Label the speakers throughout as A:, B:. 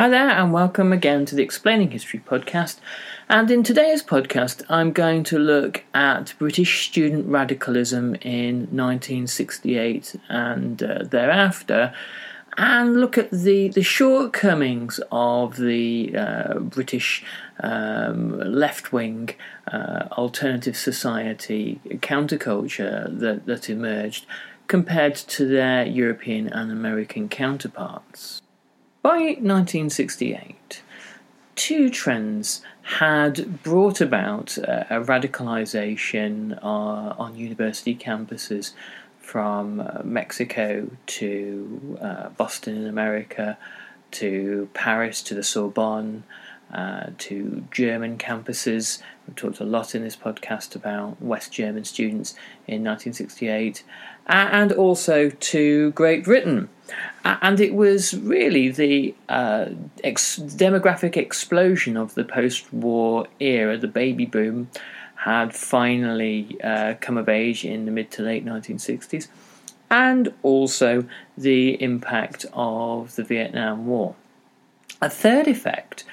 A: Hi there, and welcome again to the Explaining History podcast. And in today's podcast, I'm going to look at British student radicalism in 1968 and uh, thereafter, and look at the, the shortcomings of the uh, British um, left wing uh, alternative society counterculture that, that emerged compared to their European and American counterparts. By 1968, two trends had brought about uh, a radicalization uh, on university campuses from uh, Mexico to uh, Boston in America to Paris to the Sorbonne uh, to German campuses. We've talked a lot in this podcast about West German students in 1968 and also to Great Britain. And it was really the uh, ex- demographic explosion of the post war era, the baby boom, had finally uh, come of age in the mid to late 1960s, and also the impact of the Vietnam War. A third effect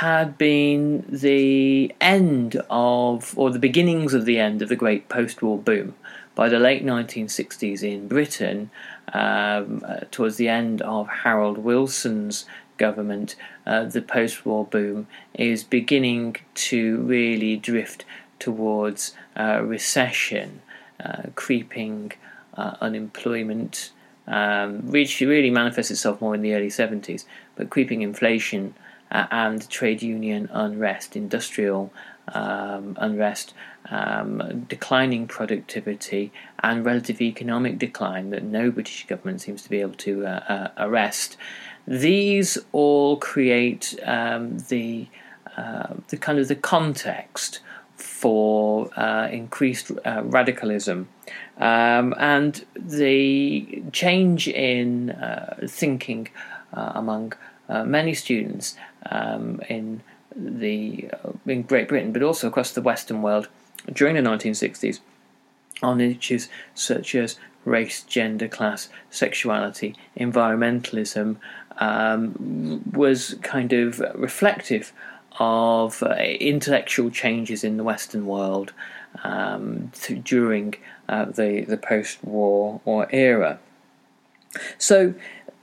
A: had been the end of, or the beginnings of the end of the great post war boom. By the late 1960s in Britain, um, uh, towards the end of Harold Wilson's government, uh, the post war boom is beginning to really drift towards uh, recession, uh, creeping uh, unemployment, um, which really manifests itself more in the early 70s, but creeping inflation uh, and trade union unrest, industrial um, unrest, um, declining productivity, and relative economic decline that no British government seems to be able to uh, uh, arrest. These all create um, the uh, the kind of the context for uh, increased uh, radicalism um, and the change in thinking among many students um, in the in Great Britain, but also across the Western world during the 1960s on issues such as race, gender, class, sexuality, environmentalism um, was kind of reflective of uh, intellectual changes in the Western world um, during uh, the the post-war or era. So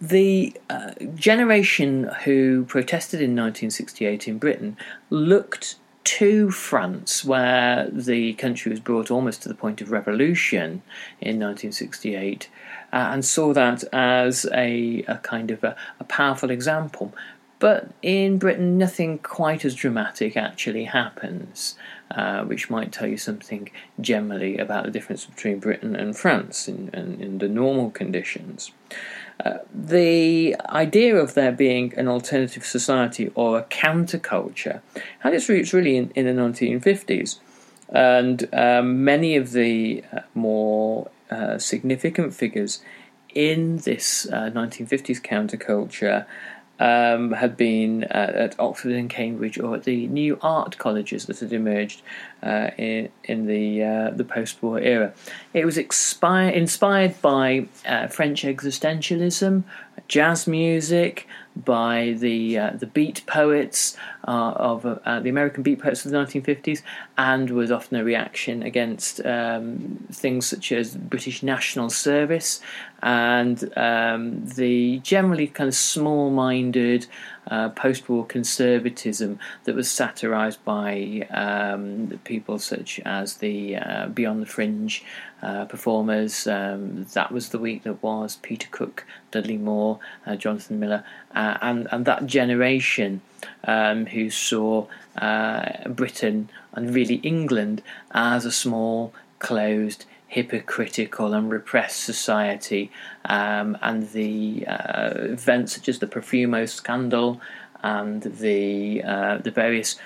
A: the uh, generation who protested in 1968 in Britain looked to France, where the country was brought almost to the point of revolution in 1968, uh, and saw that as a, a kind of a, a powerful example. But in Britain, nothing quite as dramatic actually happens, uh, which might tell you something generally about the difference between Britain and France in, in, in the normal conditions. The idea of there being an alternative society or a counterculture had its roots really in, in the 1950s. And um, many of the uh, more uh, significant figures in this 1950s uh, counterculture um, had been uh, at Oxford and Cambridge or at the new art colleges that had emerged uh, in, in the uh, the post-war era. It was expi- inspired by uh, French existentialism, jazz music, by the uh, the beat poets uh, of uh, the American beat poets of the 1950s, and was often a reaction against um, things such as British National Service and um, the generally kind of small-minded uh, post-war conservatism that was satirized by um, people such as the uh, Beyond the Fringe uh, performers. Um, that was the week that was Peter Cook, Dudley Moore, uh, Jonathan Miller, uh, and and that generation um, who saw uh, Britain and really England as a small, closed, hypocritical and repressed society, um, and the uh, events such as the Profumo scandal and the uh, the various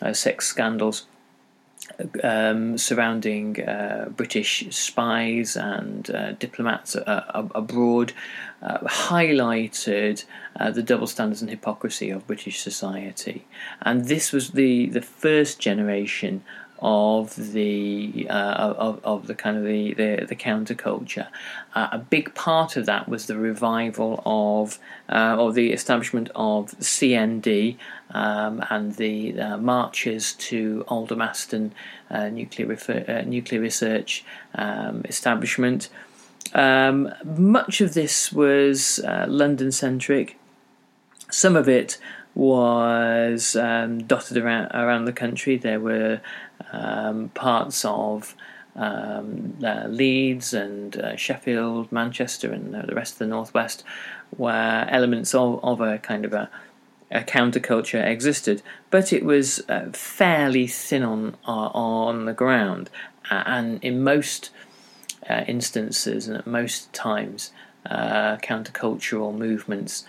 A: uh, sex scandals um, surrounding uh, British spies and uh, diplomats uh, abroad highlighted the double standards and hypocrisy of British society. And this was the, the first generation of the uh, of, of the kind of the the, the counterculture. Uh, a big part of that was the revival of uh, or the establishment of CND um, and the uh, marches to Aldermaston uh, nuclear refer- uh, nuclear research um, establishment. Um, much of this was London centric. Some of it was um, dotted around around the country. There were um, parts of um, uh, Leeds and uh, Sheffield, Manchester, and the rest of the northwest, where elements of, of a kind of a, a counterculture existed, but it was uh, fairly thin on uh, on the ground, and in most uh, instances and at most times, uh, countercultural movements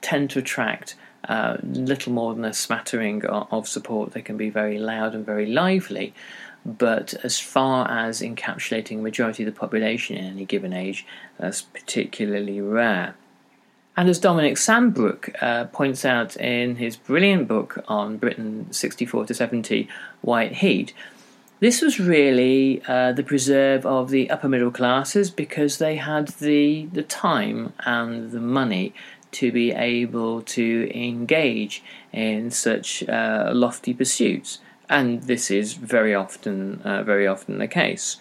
A: tend to attract uh, little more than a smattering of support. They can be very loud and very lively, but as far as encapsulating a majority of the population in any given age, that's particularly rare. And as Dominic Sandbrook uh, points out in his brilliant book on Britain 64 to 70, White Heat, this was really uh, the preserve of the upper middle classes because they had the, the time and the money to be able to engage in such uh, lofty pursuits, and this is very often uh, very often the case.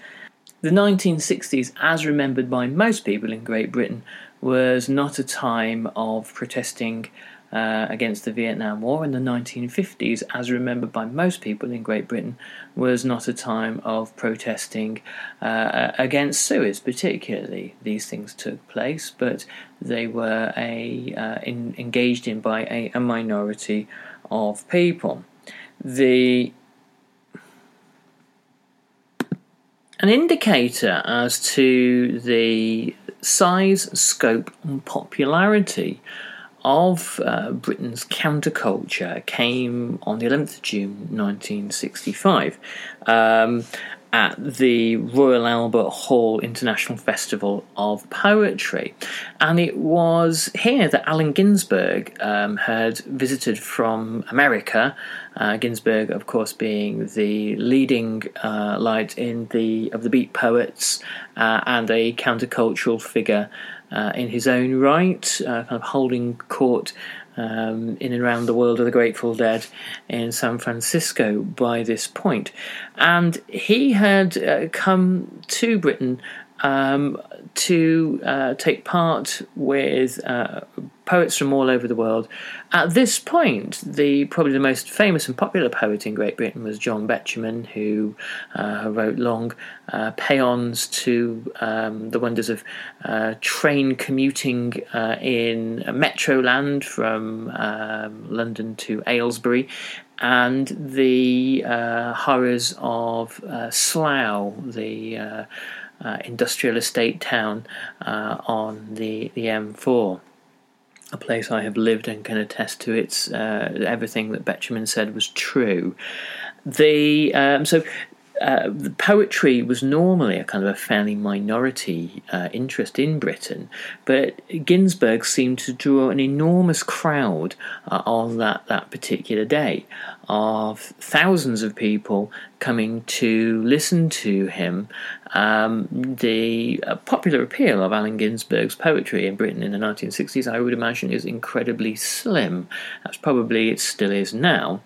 A: The 1960s, as remembered by most people in Great Britain, was not a time of protesting uh, against the Vietnam War in the 1950s, as remembered by most people in Great Britain, was not a time of protesting uh, against Suez, particularly. These things took place, but they were a, uh, in, engaged in by a, a minority of people. The an indicator as to the size, scope, and popularity of uh, Britain's counterculture came on the 11th of June 1965 um, at the Royal Albert Hall International Festival of Poetry. And it was here that Allen Ginsberg um, had visited from America. Uh, Ginsberg, of course, being the leading uh, light in the of the Beat poets uh, and a countercultural figure uh, in his own right, uh, kind of holding court um, in and around the world of the Grateful Dead in San Francisco by this point. And he had uh, come to Britain um, to uh, take part with uh, poets from all over the world. At this point, the probably the most famous and popular poet in Great Britain was John Betjeman, who uh, wrote long uh, paeans to um, the wonders of uh, train commuting uh, in Metroland from um, London to Aylesbury, and the horrors of Slough, the uh, industrial estate town uh, on the, the M4. A place I have lived and can attest to its uh, everything that Betjeman said was true. The um, so uh, the poetry was normally a kind of a fairly minority uh, interest in Britain, but Ginsberg seemed to draw an enormous crowd uh, on that, that particular day of thousands of people coming to listen to him. Um, the uh, popular appeal of Allen Ginsberg's poetry in Britain in the 1960s, I would imagine, is incredibly slim. That's probably it still is now.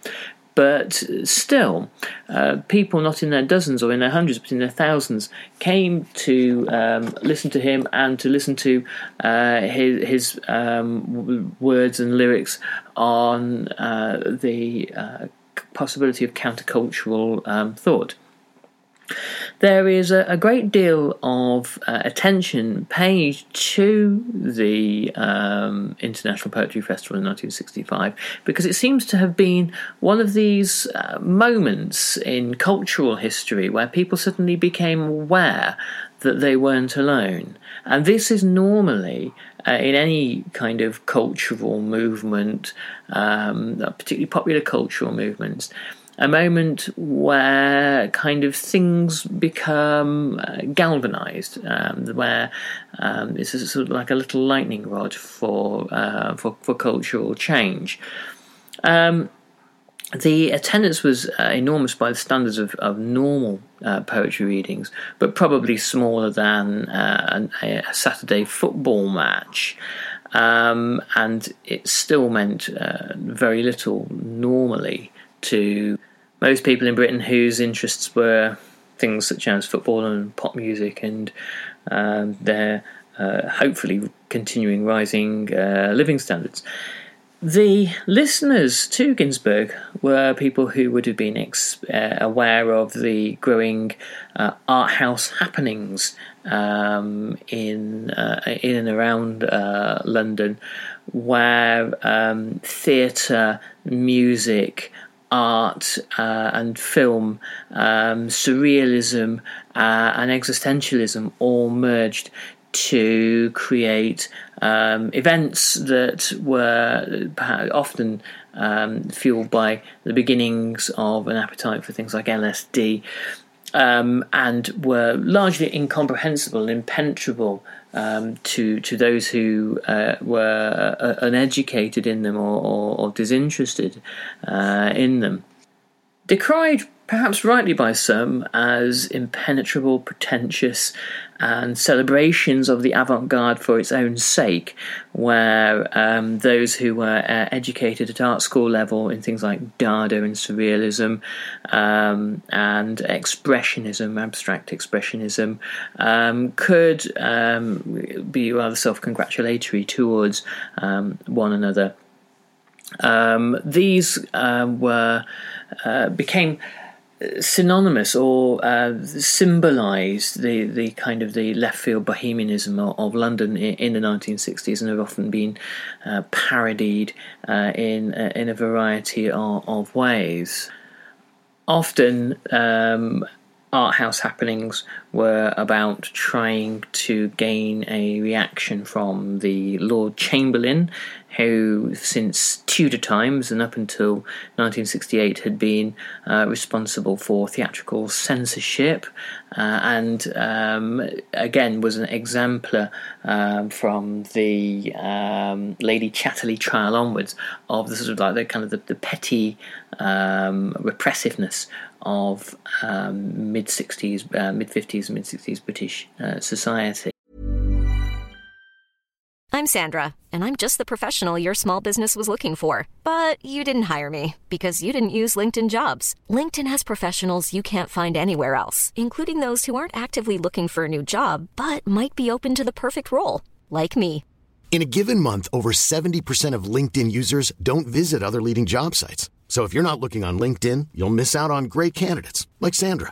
A: But still, uh, people not in their dozens or in their hundreds, but in their thousands, came to um, listen to him and to listen to uh, his, his um, words and lyrics on uh, the uh, possibility of countercultural um, thought there is a, a great deal of uh, attention paid to the um, International Poetry Festival in 1965 because it seems to have been one of these uh, moments in cultural history where people suddenly became aware that they weren't alone. And this is normally uh, in any kind of cultural movement, um, particularly popular cultural movements a moment where kind of things become uh, galvanized, um, where um, it's sort of like a little lightning rod for uh, for, for cultural change. Um, the attendance was uh, enormous by the standards of, of normal uh, poetry readings, but probably smaller than uh, a, a, Saturday football match. Um, and it still meant uh, very little normally to most people in Britain whose interests were things such as football and pop music and um, their uh, hopefully continuing rising uh, living standards. The listeners to Ginsberg were people who would have been ex- uh, aware of the growing uh, art house happenings um, in uh, in and around uh, London, where um, theatre, music, art uh, and film, um, surrealism uh, and existentialism all merged to create um, events that were often um, fueled by the beginnings of an appetite for things like LSD. Um, and were largely incomprehensible, and impenetrable um, to to those who uh, were uh, uneducated in them or, or, or disinterested uh, in them. Decried perhaps rightly by some, as impenetrable, pretentious, and celebrations of the avant garde for its own sake, where um, those who were uh, educated at art school level in things like Dada and Surrealism um, and Expressionism, abstract Expressionism, um, could um, be rather self congratulatory towards um, one another. Um, these uh, were uh, became synonymous or uh, symbolised the, the kind of the left field bohemianism of, of London in, in, the 1960s and have often been uh, parodied uh, in uh, in a variety of, of ways. Often, um, art house happenings were about trying to gain a reaction from the Lord Chamberlain who, since Tudor times and up until 1968, had been uh, responsible for theatrical censorship, uh, and um, again was an exemplar um, from the um, Lady Chatterley trial onwards of the sort of like the kind of the, the petty um, repressiveness of um, mid 60s, uh, mid 50s, mid 60s British uh, society.
B: I'm Sandra, and I'm just the professional your small business was looking for. But you didn't hire me because you didn't use LinkedIn jobs. LinkedIn has professionals you can't find anywhere else, including those who aren't actively looking for a new job but might be open to the perfect role, like me.
C: In a given month, over 70% of LinkedIn users don't visit other leading job sites. So if you're not looking on LinkedIn, you'll miss out on great candidates like Sandra.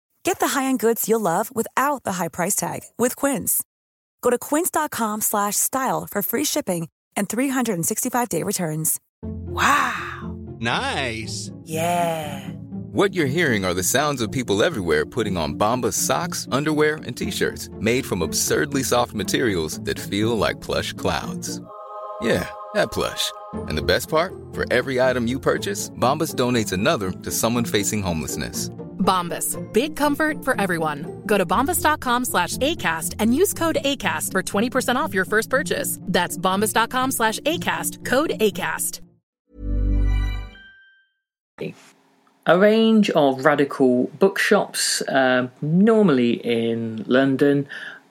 D: Get the high-end goods you'll love without the high price tag with Quince. Go to quince.com slash style for free shipping and 365-day returns.
E: Wow.
F: Nice.
E: Yeah.
G: What you're hearing are the sounds of people everywhere putting on Bombas socks, underwear, and t-shirts made from absurdly soft materials that feel like plush clouds. Yeah, that plush. And the best part? For every item you purchase, Bombas donates another to someone facing homelessness.
H: Bombas. Big comfort for everyone. Go to bombas.com slash ACAST and use code ACAST for 20% off your first purchase. That's bombas.com slash ACAST. Code ACAST.
A: A range of radical bookshops, um, normally in London,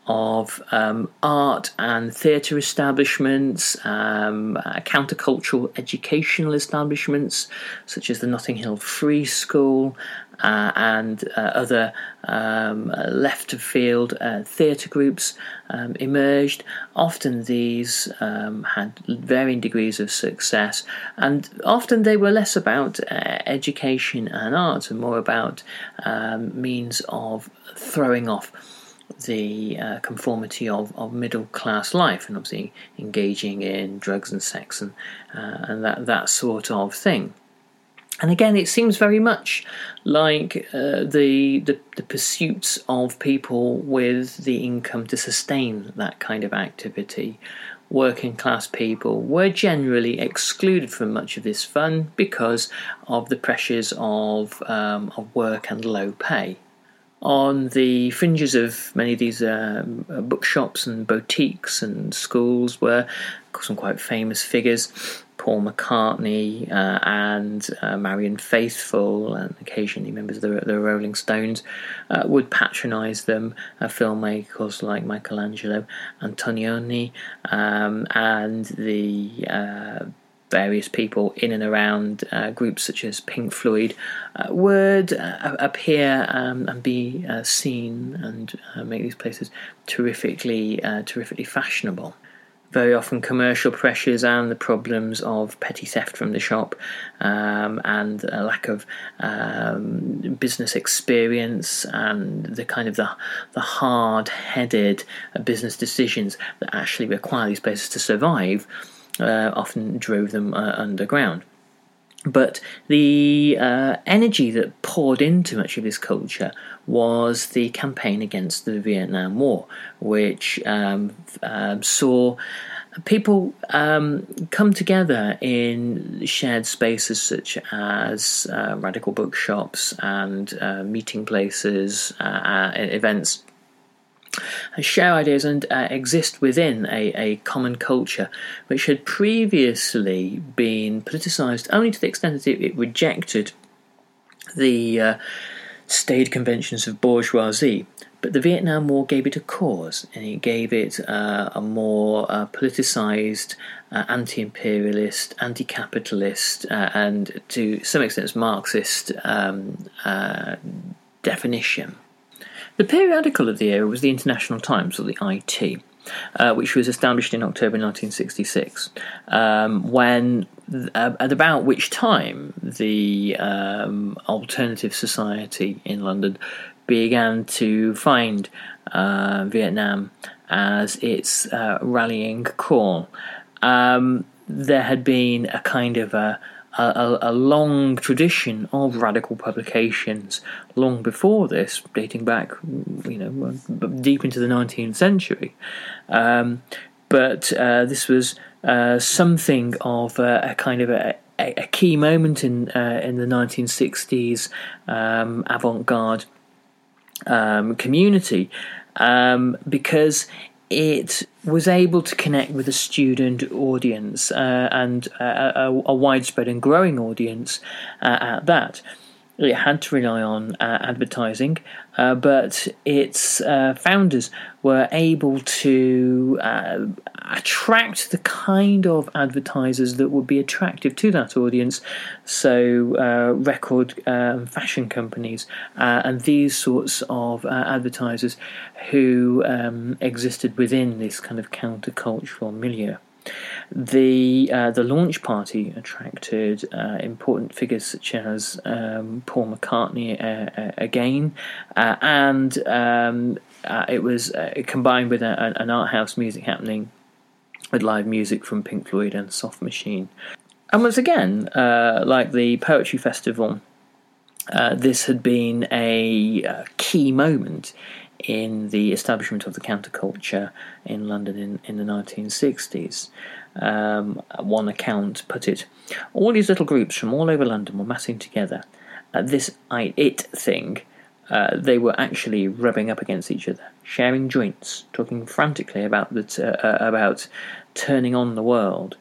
A: of um, art and theatre establishments, um, uh, countercultural educational establishments such as the Notting Hill Free School uh, and uh, other um, left of field uh, theatre groups um, emerged. Often these um, had varying degrees of success, and often they were less about uh, education and art and more about um, means of throwing off the uh, conformity of, of middle class life and obviously engaging in drugs and sex and, uh, and that, that sort of thing. And again, it seems very much like uh, the, the, the pursuits of people with the income to sustain that kind of activity. Working class people were generally excluded from much of this fun because of the pressures of of, of work and low pay on the fringes of many of these um, bookshops and boutiques and schools were some quite famous figures. Paul McCartney uh, and uh, Marianne Faithfull, and occasionally members of the, the Rolling Stones, uh, would patronise them. Uh, filmmakers like Michelangelo Antonioni um, and the uh, various people in and around uh, groups such as Pink Floyd uh, would uh, appear um, and be uh, seen and make these places terrifically, terrifically fashionable. Very often, commercial pressures and the problems of petty theft from the shop um, and a lack of um, business experience and the kind of the, the hard-headed business decisions that actually require these places to survive uh, often drove them uh, underground. But the uh, energy that poured into much of this culture was the campaign against the Vietnam War, which um, um, saw people um, come together in shared spaces such as uh, radical bookshops and uh, meeting places, uh, events share ideas and uh, exist within a, a common culture which had previously been politicised only to the extent that it, rejected the uh, staid conventions of bourgeoisie. But the Vietnam War gave it a cause, and it gave it uh, a more uh, politicised, uh, anti imperialist, anti capitalist, uh, and to some extent Marxist um, definition. The periodical of the era was the International Times, or the IT. Uh, which was established in October 1966, um, when uh, at about which time the um, alternative society in London began to find uh, Vietnam as its uh, rallying call. Um, there had been a kind of a a, a, long tradition of radical publications long before this, dating back, you know, deep into the 19th century. Um, but uh, this was uh, something of a, a kind of a, a, key moment in uh, in the 1960s um, avant-garde um, community um, because it was able to connect with a student audience uh, and a, a, a, widespread and growing audience uh, at that. It had to rely on uh, advertising, uh, but its uh, founders were able to uh, attract the kind of advertisers that would be attractive to that audience. So, uh, record um, fashion companies and these sorts of advertisers who um, existed within this kind of countercultural milieu. The uh, the launch party attracted uh, important figures such as um, Paul McCartney uh, uh again, uh, and um, it was combined with a, an art house music happening with live music from Pink Floyd and Soft Machine. And once again, like the Poetry Festival, this had been a, a key moment in the establishment of the counterculture in London in, in the 1960s. Um, one account put it all these little groups from all over London were massing together. At this I, it thing, uh, they were actually rubbing up against each other, sharing joints, talking frantically about the t- uh, about turning on the world,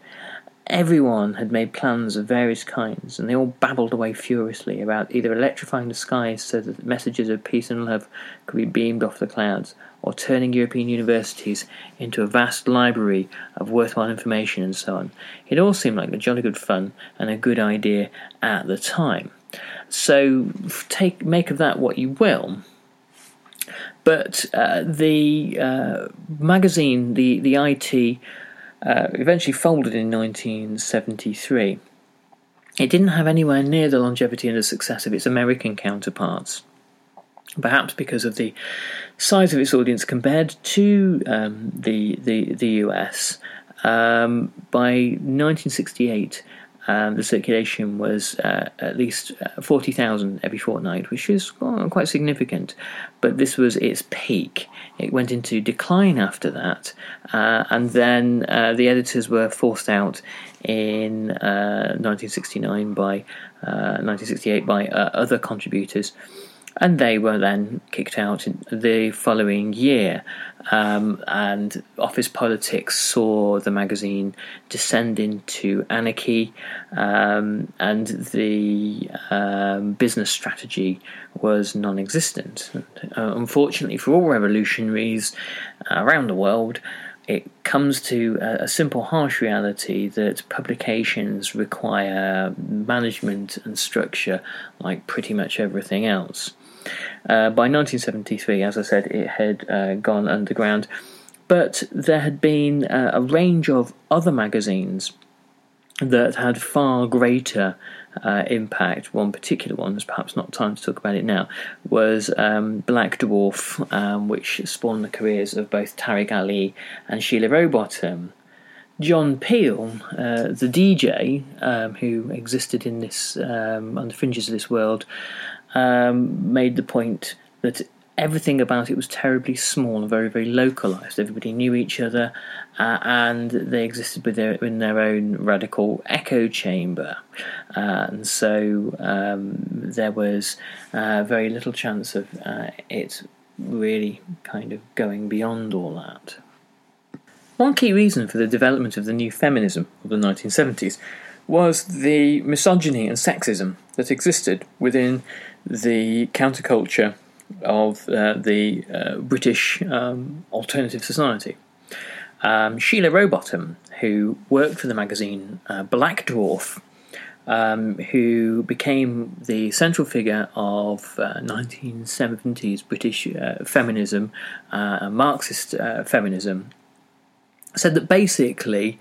A: Everyone had made plans of various kinds, and they all babbled away furiously about either electrifying the skies so that messages of peace and love could be beamed off the clouds, or turning European universities into a vast library of worthwhile information and so on. It all seemed like a jolly good fun and a good idea at the time. So take make of that what you will. But uh, the uh, magazine, the the IT uh, eventually folded in 1973. It didn't have anywhere near the longevity and the success of its American counterparts, perhaps because of the size of its audience compared to um, the, the, the US. Um, by 1968, um, the circulation was uh, at least uh, 40,000 every fortnight, which is quite significant. But this was its peak. It went into decline after that, uh, and then uh, the editors were forced out in 1969 uh, by 1968 uh, by other contributors and they were then kicked out the following year. Um, and office politics saw the magazine descend into anarchy, um, and the um, business strategy was non existent. Uh, unfortunately, for all revolutionaries around the world, it comes to a, a, simple, harsh reality that publications require management and structure like pretty much everything else. Uh, by 1973, as I said, it had uh, gone underground, but there had been uh, a range of other magazines that had far greater uh, impact. One particular one, there's perhaps not time to talk about it now, was um, Black Dwarf, um, which spawned the careers of both Tariq Ali and Sheila Rowbotham. John Peel, uh, the DJ um, who existed in this um, on the fringes of this world, um, made the point that everything about it was terribly small and very, very localized. Everybody knew each other, uh, and they existed their, in their own radical echo chamber. Uh, and so um, there was uh, very little chance of uh, it really kind of going beyond all that. One key reason for the development of the new feminism of the 1970s was the misogyny and sexism that existed within the counterculture of uh, the uh, British um, alternative society. Um, Sheila Rowbotham, who worked for the magazine uh, Black Dwarf, um, who became the central figure of 1970s uh, British uh, feminism, uh, Marxist feminism, said that basically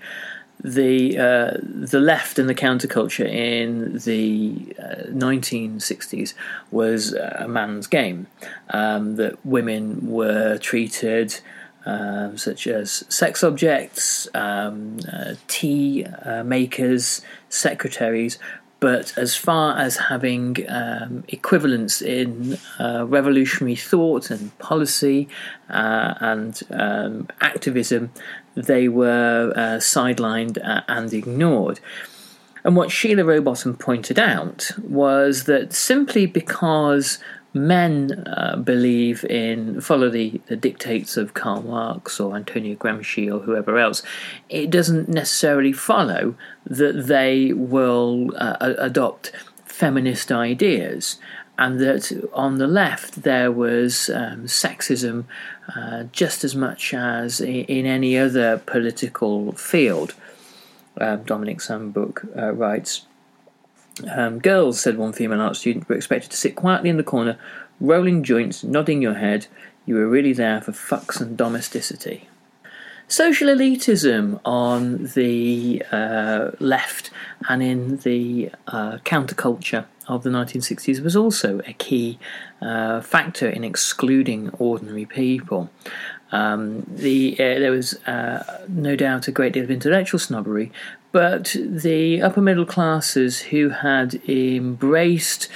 A: the uh, the left and the counterculture in the uh, 1960s was a man's game. Um, that women were treated um, such as sex objects, um, uh, tea uh, makers, secretaries, but as far as having um, equivalence in uh, revolutionary thought and policy uh, and um, activism, they were uh, sidelined uh, and ignored. And what Sheila Rowbotham pointed out was that simply because men uh, believe in follow the, the dictates of Karl Marx or Antonio Gramsci or whoever else, it doesn't necessarily follow that they will uh, adopt feminist ideas. And that on the left there was um, sexism uh, just as much as in, in any other political field. Um, Dominic Sandbrook uh, writes um, girls, said one female art student, were expected to sit quietly in the corner, rolling joints, nodding your head. You were really there for fucks and domesticity. social elitism on the uh, left and in the uh, counterculture of the 1960s was also a key uh, factor in excluding ordinary people. Um, the, uh, there was uh, no doubt a great deal of intellectual snobbery, but the upper middle classes who had embraced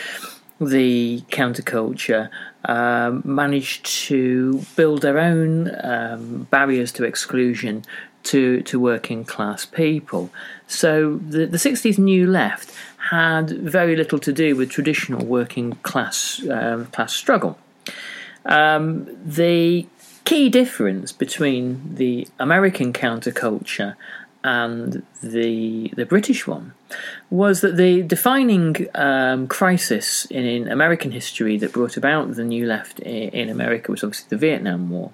A: the counterculture um, managed to build their own um, barriers to exclusion to, to working class people. So the, the 60s New Left had very little to do with traditional working class um, class struggle. Um, the key difference between the American counterculture and the the British one was that the defining um, crisis in, in, American history that brought about the New Left in, in America was obviously the Vietnam War.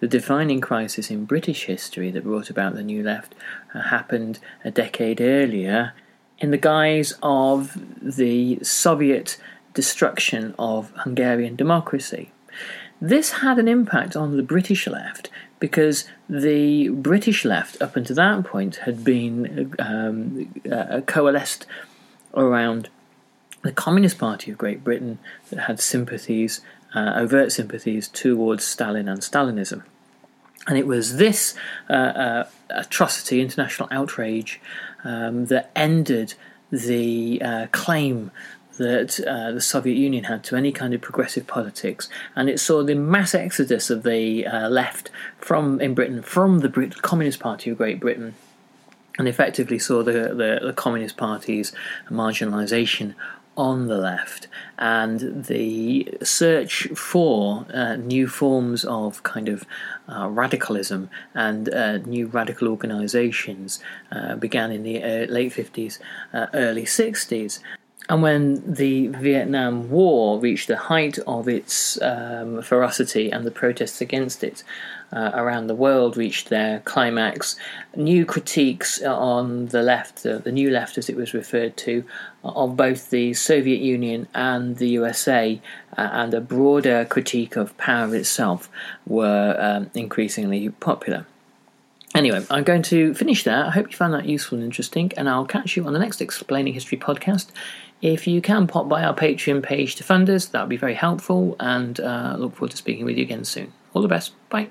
A: The defining crisis in British history that brought about the New Left uh, happened a decade earlier in the guise of the Soviet destruction of Hungarian democracy. This had an impact on the British left because the British left, up until that point, had been um, uh, coalesced around the Communist Party of Great Britain that had sympathies, uh, overt sympathies towards Stalin and Stalinism. And it was this uh, uh atrocity, international outrage, um, that ended the uh, claim that uh, the Soviet Union had to any kind of progressive politics, and it saw the mass exodus of the uh, left from in Britain from the Brit- Communist Party of Great Britain, and effectively saw the, the, the Communist Party's marginalisation on the left and the search for uh, new forms of kind of uh, radicalism and uh, new radical organizations uh, began in the uh, late 50s, uh, early 60s. And when the Vietnam War reached the height of its um, ferocity and the protests against it uh, around the world reached their climax, new critiques on the left, uh, the new left as it was referred to, of both the Soviet Union and the USA, uh, and a broader critique of power itself were um, increasingly popular. Anyway, I'm going to finish there. I hope you found that useful and interesting, and I'll catch you on the next Explaining History podcast. If you can pop by our Patreon page to fund us, that would be very helpful, and uh, look forward to speaking with you again soon. All the best. Bye.